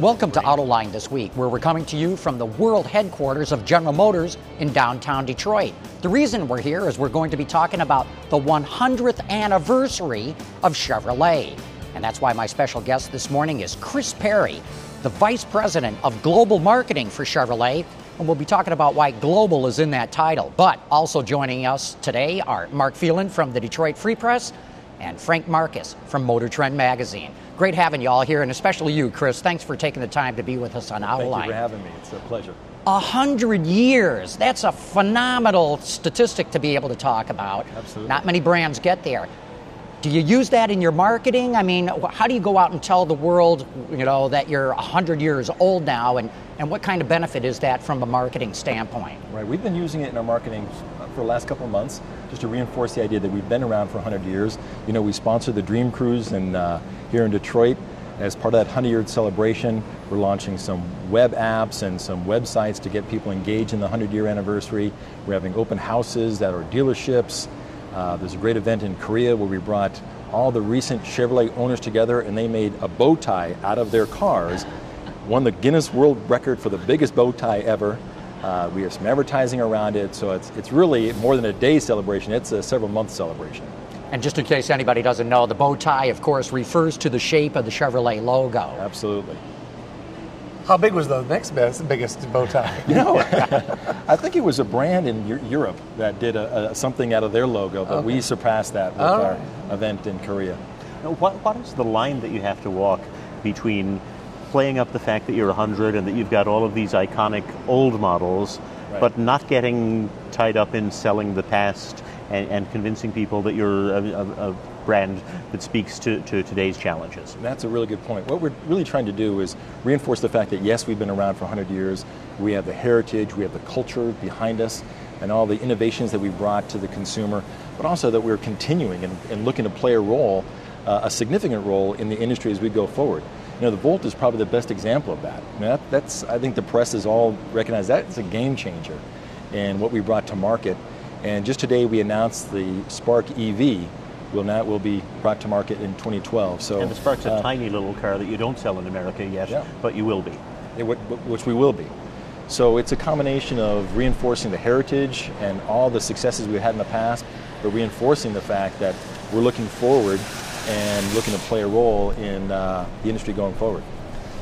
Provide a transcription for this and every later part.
Welcome to Autoline this week, where we're coming to you from the world headquarters of General Motors in downtown Detroit. The reason we're here is we're going to be talking about the 100th anniversary of Chevrolet. And that's why my special guest this morning is Chris Perry, the Vice President of Global Marketing for Chevrolet. And we'll be talking about why global is in that title. But also joining us today are Mark Phelan from the Detroit Free Press and Frank Marcus from Motor Trend Magazine. Great having you all here, and especially you, Chris. Thanks for taking the time to be with us on Autoline. Thank you for having me. It's a pleasure. A hundred years. That's a phenomenal statistic to be able to talk about. Absolutely. Not many brands get there. Do you use that in your marketing? I mean, how do you go out and tell the world, you know, that you're 100 years old now, and, and what kind of benefit is that from a marketing standpoint? Right. We've been using it in our marketing for the last couple of months just to reinforce the idea that we've been around for 100 years. You know, we sponsor the Dream Cruise and uh, here in Detroit. As part of that 100 year celebration, we're launching some web apps and some websites to get people engaged in the 100 year anniversary. We're having open houses at our dealerships. Uh, there's a great event in Korea where we brought all the recent Chevrolet owners together and they made a bow tie out of their cars. Won the Guinness World Record for the biggest bow tie ever. Uh, we have some advertising around it, so it's, it's really more than a day celebration, it's a several month celebration. And just in case anybody doesn't know, the bow tie, of course, refers to the shape of the Chevrolet logo. Absolutely. How big was the next best, biggest bow tie? You know, I think it was a brand in Europe that did a, a, something out of their logo, but okay. we surpassed that with All our right. event in Korea. Now, what, what is the line that you have to walk between playing up the fact that you're 100 and that you've got all of these iconic old models, right. but not getting tied up in selling the past and, and convincing people that you're a, a, a brand that speaks to, to, today's challenges. That's a really good point. What we're really trying to do is reinforce the fact that yes, we've been around for 100 years, we have the heritage, we have the culture behind us, and all the innovations that we brought to the consumer, but also that we're continuing and, and looking to play a role, uh, a significant role in the industry as we go forward. You know, the Volt is probably the best example of that. That, that's, I think the press has all recognized that it's a game changer and what we brought to market. And just today we announced the Spark EV will now will be brought to market in 2012. So and the Spark's a uh, tiny little car that you don't sell in America yet, yeah. but you will be. It, which we will be. So it's a combination of reinforcing the heritage and all the successes we've had in the past, but reinforcing the fact that we're looking forward and looking to play a role in uh, the industry going forward.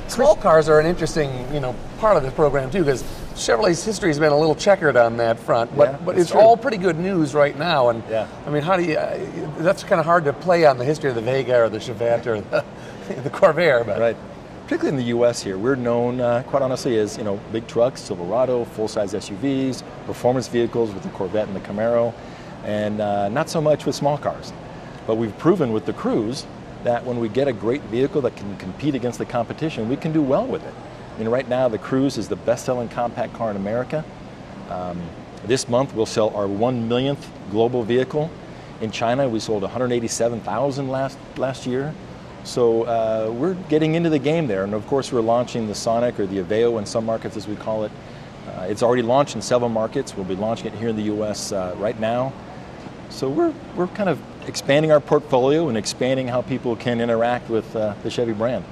Small cars are an interesting, you know, part of this program too, because Chevrolet's history has been a little checkered on that front. But, yeah, but it's true. all pretty good news right now. And yeah. I mean, how do you? Uh, that's kind of hard to play on the history of the Vega or the Chevette or the, the Corvair. But right. Particularly in the U.S. here, we're known, uh, quite honestly, as you know, big trucks, Silverado, full-size SUVs, performance vehicles with the Corvette and the Camaro, and uh, not so much with small cars. But we've proven with the Cruze that when we get a great vehicle that can compete against the competition, we can do well with it. I mean, right now, the Cruze is the best-selling compact car in America. Um, this month, we'll sell our one millionth global vehicle. In China, we sold 187,000 last last year. So uh, we're getting into the game there, and of course, we're launching the Sonic or the Aveo in some markets, as we call it. Uh, it's already launched in several markets. We'll be launching it here in the U.S. Uh, right now. So we're we're kind of expanding our portfolio and expanding how people can interact with uh, the Chevy brand.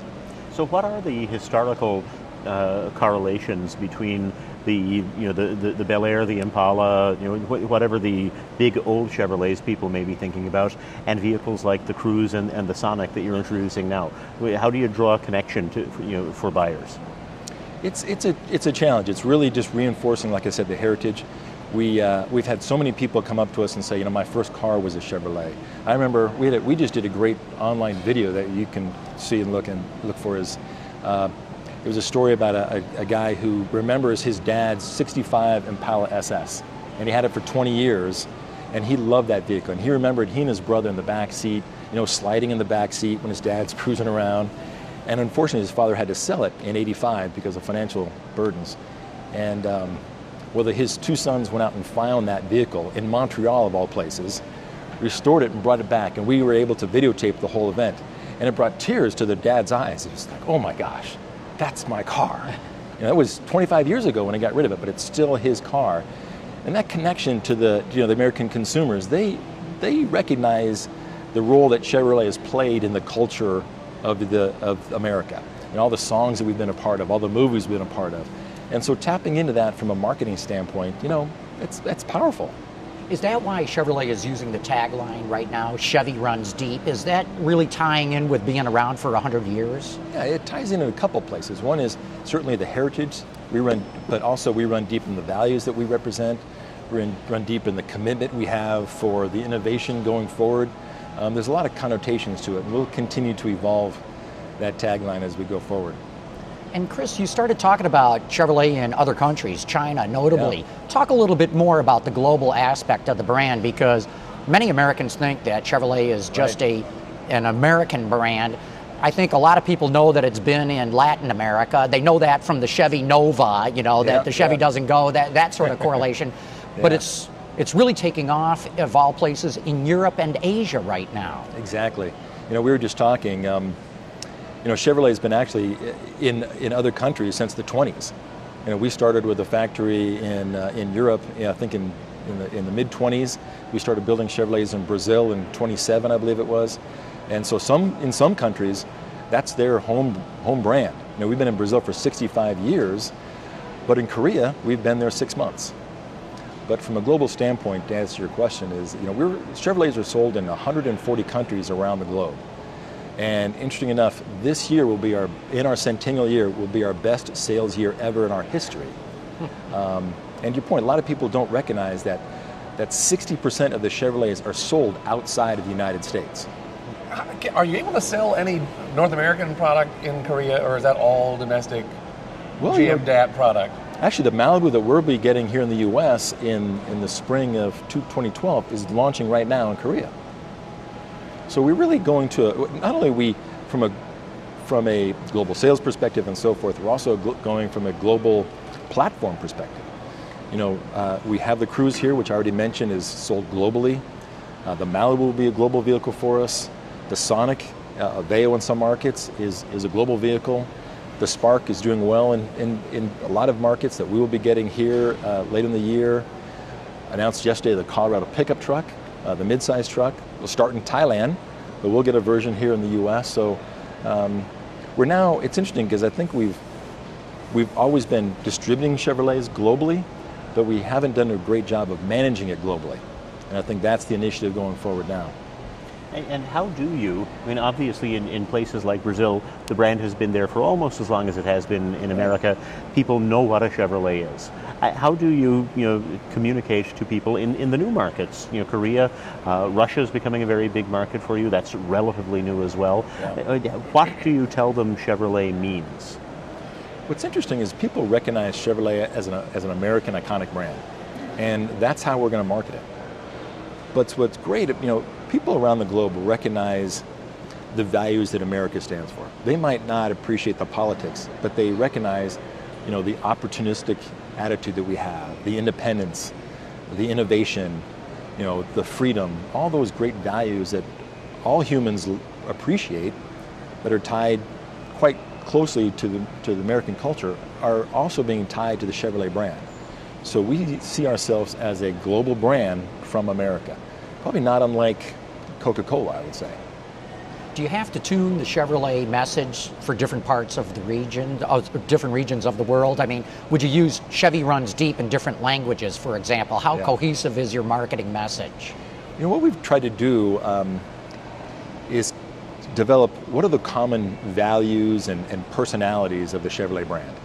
So, what are the historical uh, correlations between the you know the, the, the, Bel Air, the Impala, you know whatever the big old Chevrolets people may be thinking about, and vehicles like the Cruze and, and the Sonic that you're introducing now. How do you draw a connection to you know for buyers? It's it's a it's a challenge. It's really just reinforcing, like I said, the heritage we, uh, we've had so many people come up to us and say, you know, my first car was a Chevrolet. I remember we, had a, we just did a great online video that you can see and look and look for. Is uh, it was a story about a, a, a, guy who remembers his dad's 65 Impala SS, and he had it for 20 years, and he loved that vehicle. And he remembered he and his brother in the back seat, you know, sliding in the back seat when his dad's cruising around. And unfortunately, his father had to sell it in 85 because of financial burdens. And um, well, his two sons went out and found that vehicle in Montreal, of all places, restored it and brought it back, and we were able to videotape the whole event. And it brought tears to their dad's eyes. It was like, oh my gosh, that's my car. You know, that was 25 years ago when I got rid of it, but it's still his car. And that connection to the, you know, the American consumers, they, they recognize the role that Chevrolet has played in the culture of, the, of America. and all the songs that we've been a part of, all the movies we've been a part of. And so tapping into that from a marketing standpoint, you know, it's, it's powerful. Is that why Chevrolet is using the tagline right now, Chevy runs deep? Is that really tying in with being around for 100 years? Yeah, it ties in in a couple places. One is certainly the heritage we run, but also we run deep in the values that we represent. We run, run deep in the commitment we have for the innovation going forward. Um, there's a lot of connotations to it, and we'll continue to evolve that tagline as we go forward. And Chris, you started talking about Chevrolet in other countries, China notably. Yeah. Talk a little bit more about the global aspect of the brand because many Americans think that Chevrolet is just right. a an American brand. I think a lot of people know that it's been in Latin America. They know that from the Chevy Nova, you know, that the Chevy doesn't go, that, that sort of correlation. yeah. But it's it's really taking off of all places in Europe and Asia right now. Exactly. You know, we were just talking. Um, you know, Chevrolet has been actually in, in other countries since the 20s. You know, we started with a factory in, uh, in Europe, I think in, in the, in the mid 20s. We started building Chevrolets in Brazil in 27, I believe it was. And so some, in some countries, that's their home, home brand. You know, we've been in Brazil for 65 years, but in Korea, we've been there six months. But from a global standpoint, to answer your question, is you know, we're, Chevrolets are sold in 140 countries around the globe. And interesting enough, this year will be our, in our centennial year, will be our best sales year ever in our history. Um, and your point, a lot of people don't recognize that, that 60% of the Chevrolets are sold outside of the United States. Are you able to sell any North American product in Korea, or is that all domestic well, GM DAT product? Actually, the Malibu that we'll be getting here in the U.S. in, in the spring of 2012 is launching right now in Korea. So we're really going to not only we from a from a global sales perspective and so forth, we're also going from a global platform perspective. You know, uh, we have the Cruze here, which I already mentioned is sold globally. Uh, the Malibu will be a global vehicle for us. The Sonic, uh, Aveo in some markets, is, is a global vehicle. The Spark is doing well in, in, in a lot of markets that we will be getting here uh, late in the year. Announced yesterday the Colorado pickup truck, uh, the midsize truck. We'll start in Thailand, but we'll get a version here in the U.S. So um, we're now. It's interesting because I think we've we've always been distributing Chevrolets globally, but we haven't done a great job of managing it globally. And I think that's the initiative going forward now. And, and, how do you, I mean, obviously in, in places like Brazil, the brand has been there for almost as long as it has been in America. People know what a Chevrolet is. Uh, how do you, you know, communicate to people in, in the new markets? You know, Korea, uh, Russia is becoming a very big market for you. That's relatively new as well. Yeah. Uh, what do you tell them Chevrolet means? What's interesting is people recognize Chevrolet as an, as an American iconic brand, and that's how we're going to market it. But what's great, you know, people around the globe recognize the values that America stands for. They might not appreciate the politics, but they recognize, you know, the opportunistic attitude that we have, the independence, the innovation, you know, the freedom, all those great values that all humans appreciate that are tied quite closely to the, to the American culture are also being tied to the Chevrolet brand. So we see ourselves as a global brand from America. Probably not unlike Coca-Cola, I would say. Do you have to tune the Chevrolet message for different parts of the region, different regions of the world? I mean, would you use Chevy runs deep in different languages, for example? How yeah. cohesive is your marketing message? You know, what we've tried to do um, is develop what are the common values and, and personalities of the Chevrolet brand,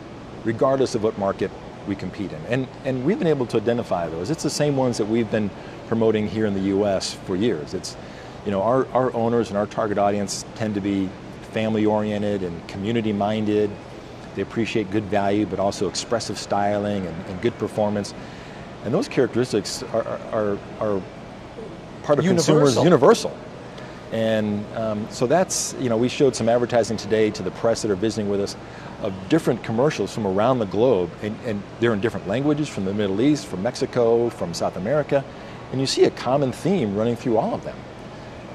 regardless of what market we compete in. And, and we've been able to identify those. It's the same ones that we've been promoting here in the U.S. for years. It's you know, our, our owners and our target audience tend to be family oriented and community minded. They appreciate good value, but also expressive styling and, and good performance. And those characteristics are, are, are part of universal. consumers universal. And um, so that's, you know, we showed some advertising today to the press that are visiting with us of different commercials from around the globe. And, and they're in different languages from the Middle East, from Mexico, from South America. And you see a common theme running through all of them.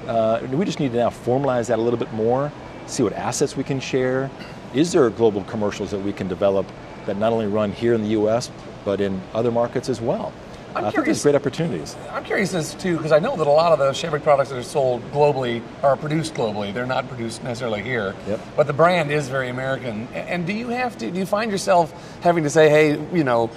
Uh, we just need to now formalize that a little bit more, see what assets we can share. Is there global commercials that we can develop that not only run here in the U.S. but in other markets as well? I'm I curious, think there's great opportunities. I'm curious as to because I know that a lot of the Chevy products that are sold globally are produced globally. They're not produced necessarily here. Yep. But the brand is very American. And do you have to? Do you find yourself having to say, "Hey, you know,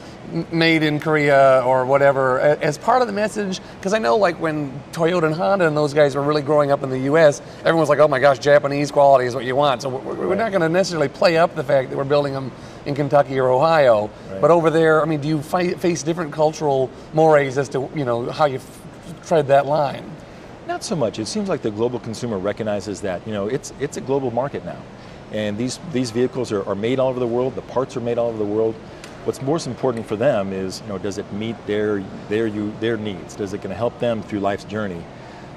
made in Korea" or whatever as part of the message? Because I know, like when Toyota and Honda and those guys were really growing up in the U.S., everyone was like, "Oh my gosh, Japanese quality is what you want." So we're, we're not going to necessarily play up the fact that we're building them in Kentucky or Ohio. Right. But over there, I mean, do you fight, face different cultural mores as to you know how you f- tread that line? Not so much. It seems like the global consumer recognizes that you know it's it's a global market now, and these these vehicles are, are made all over the world. The parts are made all over the world. What's most important for them is you know does it meet their their you their needs? Does it going to help them through life's journey?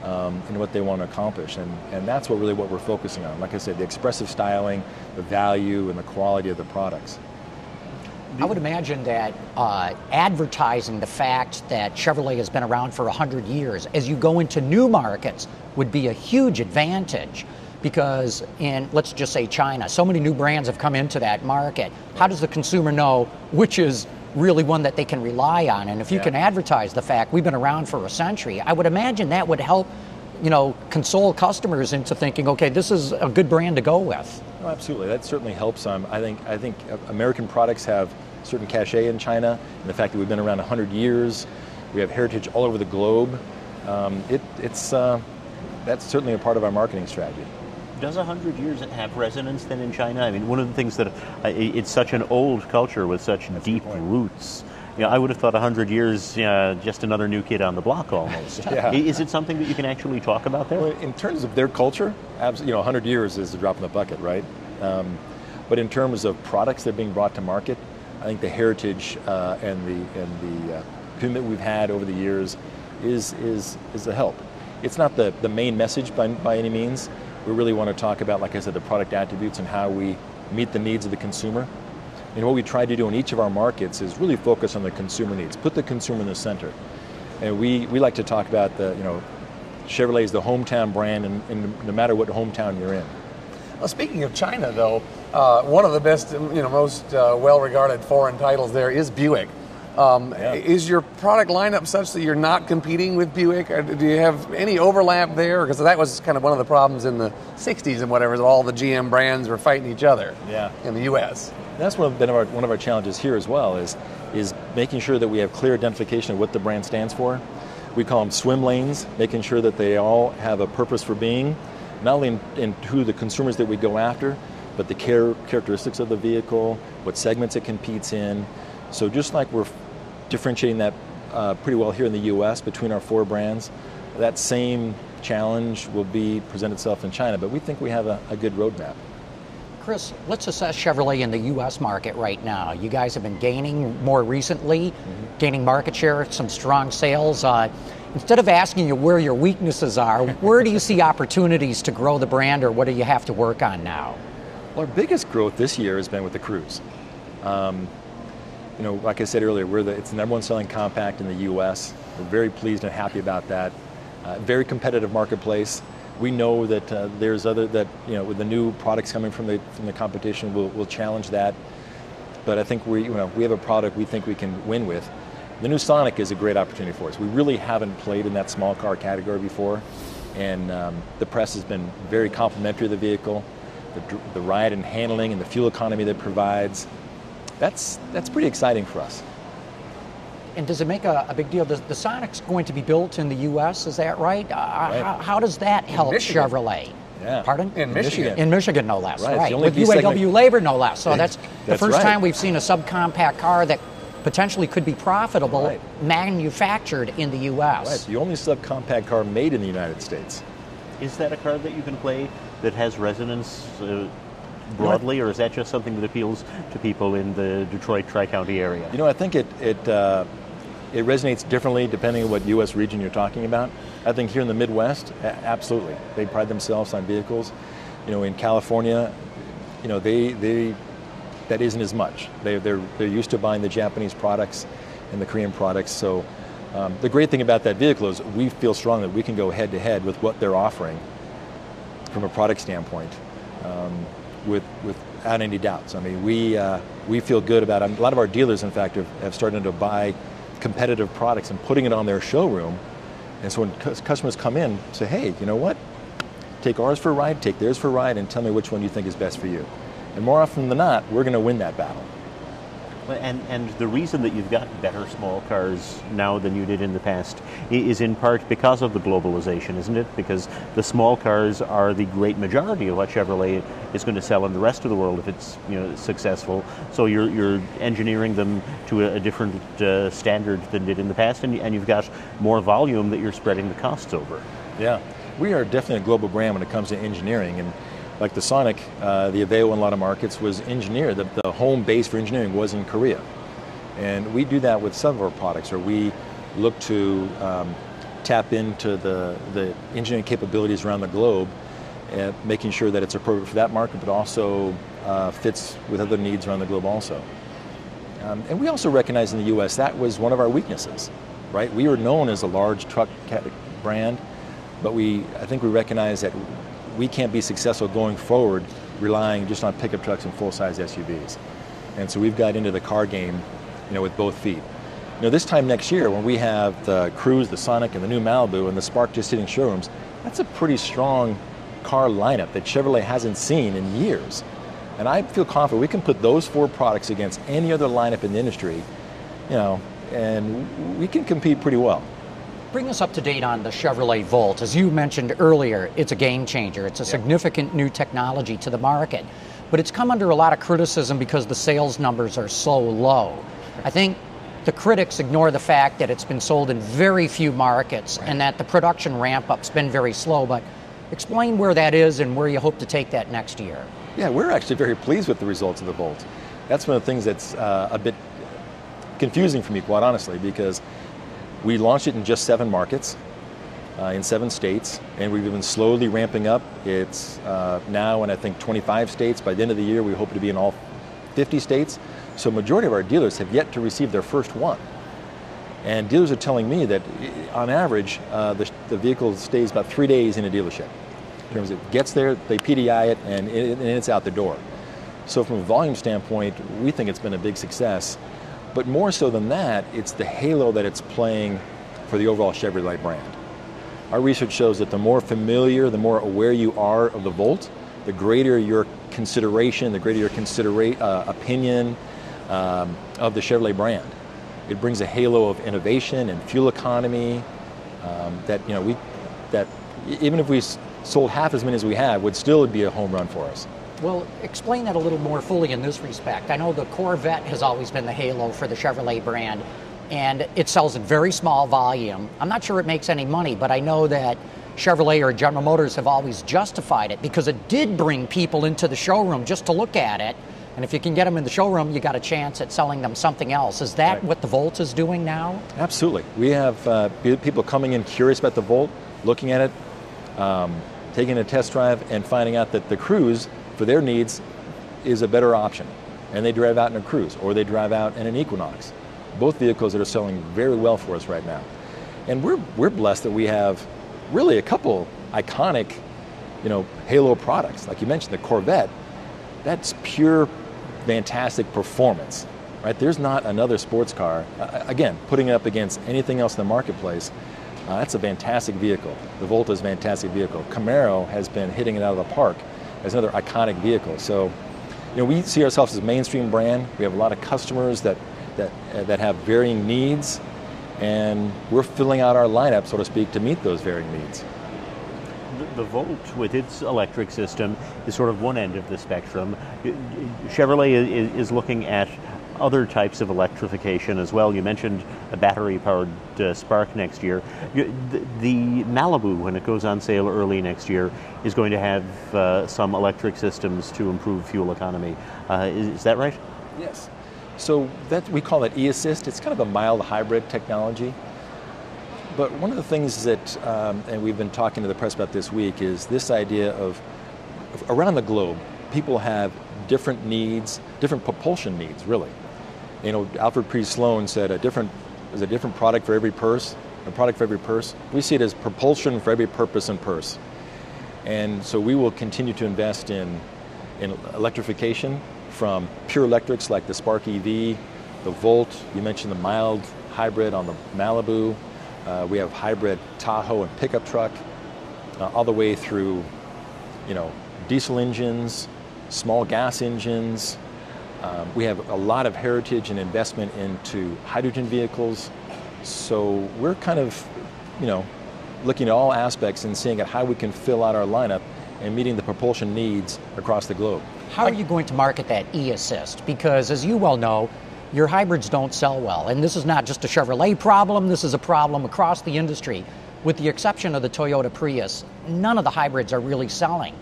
Um, and what they want to accomplish. And, and that's what really what we're focusing on. Like I said, the expressive styling, the value, and the quality of the products. I would imagine that uh, advertising the fact that Chevrolet has been around for 100 years as you go into new markets would be a huge advantage because in, let's just say China, so many new brands have come into that market. How does the consumer know which is really one that they can rely on? And if you yeah. can advertise the fact we've been around for a century, I would imagine that would help you know, console customers into thinking, okay, this is a good brand to go with. Oh, absolutely, that certainly helps. Um, I think I think American products have certain cachet in China, and the fact that we've been around 100 years, we have heritage all over the globe. Um, it, it's uh, that's certainly a part of our marketing strategy. Does 100 years have resonance then in China? I mean, one of the things that it's such an old culture with such that's deep roots you know, I would have thought 100 years, uh, just another new kid on the block almost. yeah. Is it something that you can actually talk about there? Well, in terms of their culture, you know, 100 years is a drop in the bucket, right? Um, but in terms of products that are being brought to market, I think the heritage uh, and the and the uh, commitment we've had over the years is is is a help. It's not the, the main message by, by any means. We really want to talk about, like I said, the product attributes and how we meet the needs of the consumer. And what we try to do in each of our markets is really focus on the consumer needs, put the consumer in the center. And we, we like to talk about the, you know, Chevrolet is the hometown brand, and, and no matter what hometown you're in. Well, speaking of China, though, uh, one of the best, you know, most uh, well-regarded foreign titles there is Buick. Um, yeah. Is your product lineup such that you're not competing with Buick? Or do you have any overlap there? Because that was kind of one of the problems in the 60s and whatever, is all the GM brands were fighting each other yeah. in the U.S that's one of, our, one of our challenges here as well is, is making sure that we have clear identification of what the brand stands for. We call them swim lanes, making sure that they all have a purpose for being, not only in, in who the consumers that we go after, but the care, characteristics of the vehicle, what segments it competes in. So just like we're differentiating that uh, pretty well here in the U.S. between our four brands, that same challenge will be present itself in China. But we think we have a, a good roadmap. Chris, let's assess Chevrolet in the U.S. market right now. You guys have been gaining more recently, mm-hmm. gaining market share, some strong sales. Uh, instead of asking you where your weaknesses are, where do you see opportunities to grow the brand, or what do you have to work on now? Well, our biggest growth this year has been with the Cruze. Um, you know, like I said earlier, we're the, it's the number one selling compact in the U.S. We're very pleased and happy about that. Uh, very competitive marketplace we know that uh, there's other that you know with the new products coming from the from the competition will will challenge that. But I think we you know we have a product we think we can win with. The new Sonic is a great opportunity for us. We really haven't played in that small car category before, and um, the press has been very complimentary of the vehicle, the, the ride and handling and the fuel economy that provides. That's that's pretty exciting for us. And does it make a, a, big deal? Does, the Sonic's going to be built in the U.S., is that right? Uh, right. How, how, does that help Chevrolet? Yeah. Pardon? In Michigan. In Michigan, no less. Right. right. With UAW segment. labor, no less. So that's, that's the first right. time we've seen a subcompact car that potentially could be profitable right. manufactured in the U.S. Right. The only subcompact car made in the United States. Is that a car that you can play that has resonance uh, broadly, or is that just something that appeals to people in the Detroit Tri County area? You know, I think it, it uh, it resonates differently depending on what U.S. region you're talking about. I think here in the Midwest, absolutely, they pride themselves on vehicles. You know, in California, you know, they they that isn't as much. They they're they're used to buying the Japanese products and the Korean products. So um, the great thing about that vehicle is we feel strong that we can go head to head with what they're offering from a product standpoint, um, with without any doubts. I mean, we uh, we feel good about it. A lot of our dealers, in fact, have, have started to buy competitive products and putting it on their showroom. And so when customers come in, say, hey, you know what? Take ours for a ride, take theirs for a ride, and tell me which one you think is best for you. And more often than not, we're going to win that battle. And, and the reason that you've got better small cars now than you did in the past is in part because of the globalization, isn't it? Because the small cars are the great majority of what Chevrolet is going to sell in the rest of the world if it's you know successful. So you're, you're engineering them to a, different uh, standard than did in the past, and, and you've got more volume that you're spreading the costs over. Yeah, we are definitely a global brand when it comes to engineering, and like the Sonic, uh, the Aveo in a lot of markets was engineered. The, the, home base for engineering was in Korea. And we do that with some of our products, or we look to um, tap into the, the engineering capabilities around the globe, uh, making sure that it's appropriate for that market, but also uh, fits with other needs around the globe also. Um, and we also recognize in the U.S. that was one of our weaknesses, right? We were known as a large truck brand, but we, I think we recognize that we can't be successful going forward relying just on pickup trucks and full-size SUVs. And so we've got into the car game, you know, with both feet. You know, this time next year when we have the Cruze, the Sonic, and the new Malibu, and the Spark just hitting showrooms, that's a pretty strong car lineup that Chevrolet hasn't seen in years. And I feel confident we can put those four products against any other lineup in the industry, you know, and we can compete pretty well. Bring us up to date on the Chevrolet Volt. As you mentioned earlier, it's a game changer. It's a significant new technology to the market. But it's come under a lot of criticism because the sales numbers are so low. I think the critics ignore the fact that it's been sold in very few markets right. and that the production ramp up's been very slow. But explain where that is and where you hope to take that next year. Yeah, we're actually very pleased with the results of the Volt. That's one of the things that's uh, a bit confusing for me, quite honestly, because we launched it in just seven markets. Uh, in seven states, and we've been slowly ramping up. It's uh, now in I think 25 states. By the end of the year, we hope to be in all 50 states. So, majority of our dealers have yet to receive their first one. And dealers are telling me that, on average, uh, the, the, vehicle stays about three days in a dealership. In terms of it gets there, they PDI it, and, it, and it's out the door. So, from a volume standpoint, we think it's been a big success. But more so than that, it's the halo that it's playing for the overall Chevrolet brand. Our research shows that the more familiar, the more aware you are of the Volt, the greater your consideration, the greater your considera- uh, opinion um, of the Chevrolet brand. It brings a halo of innovation and fuel economy um, that you know we that even if we sold half as many as we have, would still be a home run for us. Well, explain that a little more fully in this respect. I know the Corvette has always been the halo for the Chevrolet brand, and it sells in very small volume. I'm not sure it makes any money, but I know that Chevrolet or General Motors have always justified it because it did bring people into the showroom just to look at it. And if you can get them in the showroom, you got a chance at selling them something else. Is that right. what the Volt is doing now? Absolutely. We have uh, people coming in curious about the Volt, looking at it, um, taking a test drive, and finding out that the Cruze for their needs is a better option. And they drive out in a Cruze or they drive out in an Equinox. Both vehicles that are selling very well for us right now. And we're, we're blessed that we have really a couple iconic, you know, halo products. Like you mentioned, the Corvette, that's pure fantastic performance, right? There's not another sports car, uh, again, putting it up against anything else in the marketplace. Uh, that's a fantastic vehicle. The Volta is a fantastic vehicle. Camaro has been hitting it out of the park as another iconic vehicle. So, you know, we see ourselves as a mainstream brand. We have a lot of customers that that uh, that have varying needs, and we're filling out our lineup, so to speak, to meet those varying needs. The, Volt, with its electric system, is sort of one end of the spectrum. Chevrolet is looking at other types of electrification as well. You mentioned a battery powered uh, Spark next year. The, the, Malibu, when it goes on sale early next year, is going to have uh, some electric systems to improve fuel economy. Uh, is, is, that right? Yes. So that we call it e-assist. It's kind of a mild hybrid technology. But one of the things that, um, and we've been talking to the press about this week, is this idea of around the globe, people have different needs, different propulsion needs, really you know, Alfred P. Sloan said a different is a different product for every purse, a product for every purse. We see it as propulsion for every purpose and purse. And so we will continue to invest in, in electrification from pure electrics like the Spark EV, the Volt, you mentioned the mild hybrid on the Malibu. Uh, we have hybrid Tahoe and pickup truck, uh, all the way through, you know, diesel engines, small gas engines. Um, we have a lot of heritage and investment into hydrogen vehicles. So we're kind of, you know, looking at all aspects and seeing at how we can fill out our lineup and meeting the propulsion needs across the globe. How are you going to market that e-assist? Because as you well know, your hybrids don't sell well. And this is not just a Chevrolet problem, this is a problem across the industry. With the exception of the Toyota Prius, none of the hybrids are really selling.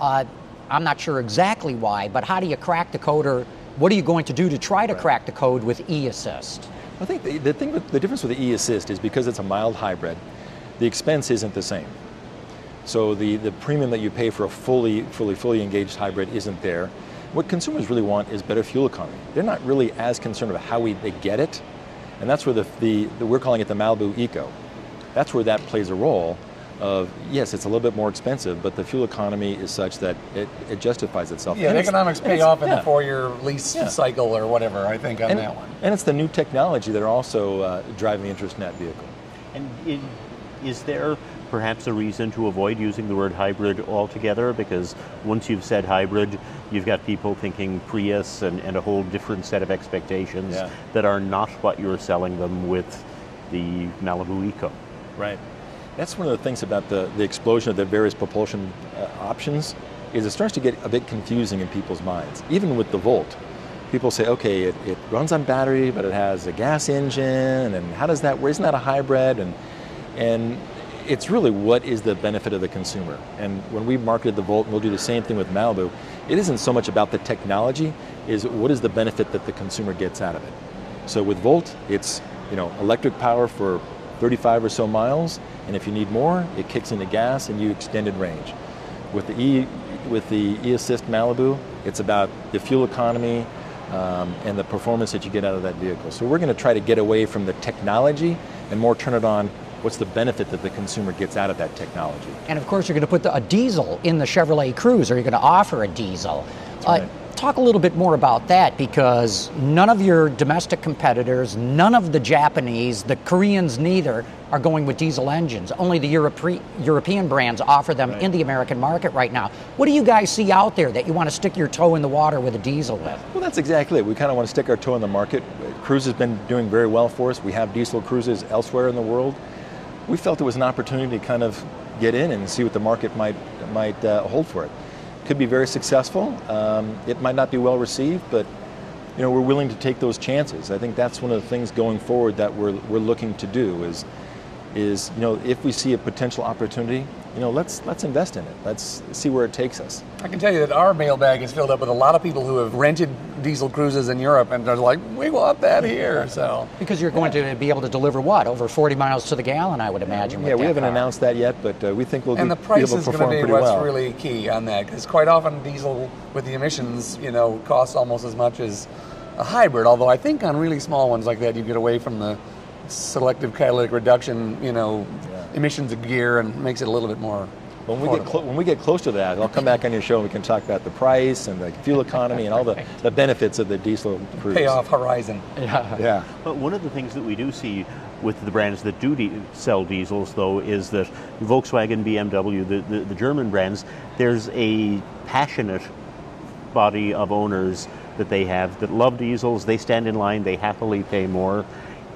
Uh, I'm not sure exactly why, but how do you crack the code or what are you going to do to try to right. crack the code with e-assist? I think the, the thing with, the difference with the e-assist is because it's a mild hybrid, the expense isn't the same. So the, the premium that you pay for a fully, fully, fully engaged hybrid isn't there. What consumers really want is better fuel economy. They're not really as concerned about how we, they get it, and that's where the, the, the, we're calling it the Malibu Eco. That's where that plays a role of, yes, it's a little bit more expensive, but the fuel economy is such that it, it justifies itself. Yeah, the economics pay off in yeah. the four-year lease yeah. cycle or whatever, I think, on and, that one. And it's the new technology that are also uh, driving the interest in that vehicle. And it, is there perhaps a reason to avoid using the word hybrid altogether because once you've said hybrid, you've got people thinking Prius and, and a whole different set of expectations yeah. that are not what you're selling them with the Malibu Eco. Right. That's one of the things about the, the explosion of the various propulsion uh, options is it starts to get a bit confusing in people's minds. Even with the Volt, people say, okay, it, it runs on battery, but it has a gas engine, and how does that, isn't that a hybrid? And, and it's really what is the benefit of the consumer. And when we marketed the Volt, and we'll do the same thing with Malibu, it isn't so much about the technology, is what is the benefit that the consumer gets out of it. So with Volt, it's you know electric power for 35 or so miles, and if you need more, it kicks into gas and you extended range. With the E with the e-assist Malibu, it's about the fuel economy um, and the performance that you get out of that vehicle. So we're going to try to get away from the technology and more turn it on what's the benefit that the consumer gets out of that technology. And of course, you're going to put the, a diesel in the Chevrolet Cruze, or you're going to offer a diesel. Right. Uh, talk a little bit more about that because none of your domestic competitors, none of the Japanese, the Koreans neither, are going with diesel engines. Only the Europe- European brands offer them right. in the American market right now. What do you guys see out there that you want to stick your toe in the water with a diesel with? Well, that's exactly it. We kind of want to stick our toe in the market. Cruze has been doing very well for us. We have diesel Cruzes elsewhere in the world we felt it was an opportunity to kind of get in and see what the market might might uh, hold for it. Could be very successful. Um, it might not be well received, but you know we're willing to take those chances. I think that's one of the things going forward that we're we're looking to do is is you know if we see a potential opportunity, you know let's let's invest in it. Let's see where it takes us. I can tell you that our mailbag is filled up with a lot of people who have rented diesel Cruzes in Europe and they're like, we want that here. So because you're going yeah. to be able to deliver what over 40 miles to the gallon, I would imagine. Yeah, we haven't car. announced that yet, but uh, we think we'll and be, the price be is going to be what's well. really key on that because quite often diesel with the emissions, you know, costs almost as much as a hybrid. Although I think on really small ones like that, you get away from the selective catalytic reduction, you know, yeah. emissions of gear and makes it a little bit more. When we, get clo- when we get close to that, I'll come back on your show and we can talk about the price and the fuel economy and all the, the benefits of the diesel Cruze. Payoff horizon. Yeah. yeah. But one of the things that we do see with the brands that do de- sell diesels, though, is that Volkswagen, BMW, the, the, the German brands, there's a passionate body of owners that they have that love diesels. They stand in line, they happily pay more.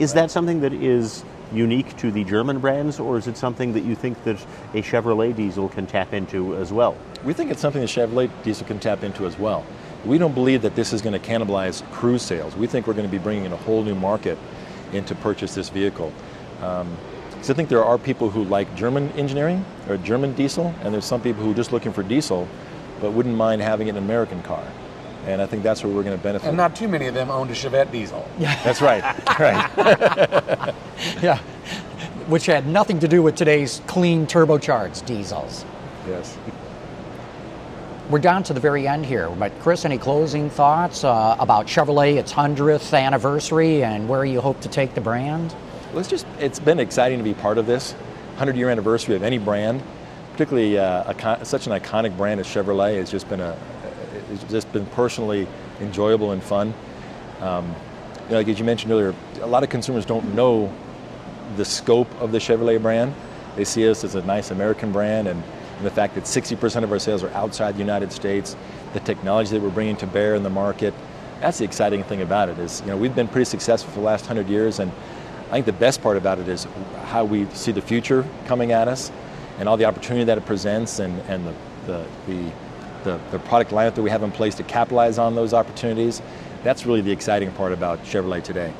Is that something that is unique to the German brands, or is it something that you think that a Chevrolet diesel can tap into as well? We think it's something that Chevrolet diesel can tap into as well. We don't believe that this is going to cannibalize Cruze sales. We think we're going to be bringing in a whole new market in to purchase this vehicle. Um, so I think there are people who like German engineering or German diesel, and there's some people who are just looking for diesel, but wouldn't mind having an American car and I think that's where we're going to benefit. And not too many of them owned a Chevette diesel. Yeah, that's right. right. yeah, which had nothing to do with today's clean turbocharged diesels. Yes. We're down to the very end here, but Chris, any closing thoughts uh, about Chevrolet, its hundredth anniversary, and where you hope to take the brand? Well, it's just—it's been exciting to be part of this 100-year anniversary of any brand, particularly uh, a, such an iconic brand as Chevrolet. Has just been a, it's just been personally enjoyable and fun. Um, you know, like as you mentioned earlier, a lot of consumers don't know the scope of the Chevrolet brand. They see us as a nice American brand, and, and the fact that 60% of our sales are outside the United States, the technology that we're bringing to bear in the market. That's the exciting thing about it. Is you know we've been pretty successful for the last hundred years, and I think the best part about it is how we see the future coming at us, and all the opportunity that it presents, and, and the, the, the the, the product lineup that we have in place to capitalize on those opportunities. That's really the exciting part about Chevrolet today.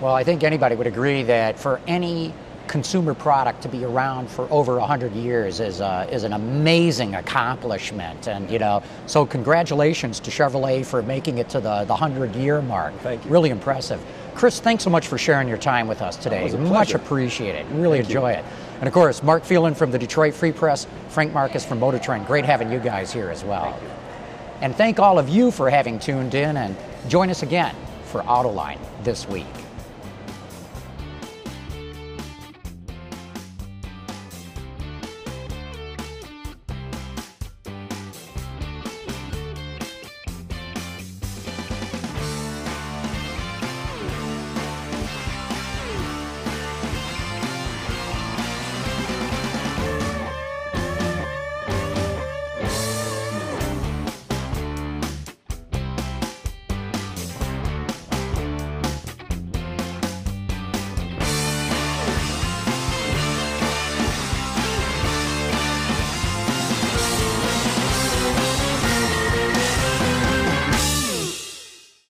Well, I think anybody would agree that for any consumer product to be around for over 100 years is, uh, is an amazing accomplishment. And, you know, so congratulations to Chevrolet for making it to the, the 100 year mark. Thank you. Really impressive. Chris, thanks so much for sharing your time with us today. Much appreciated. Really Thank enjoy you. it. And of course, Mark Phelan from the Detroit Free Press, Frank Marcus from Motor Trend. Great having you guys here as well. And thank all of you for having tuned in and join us again for Autoline this week.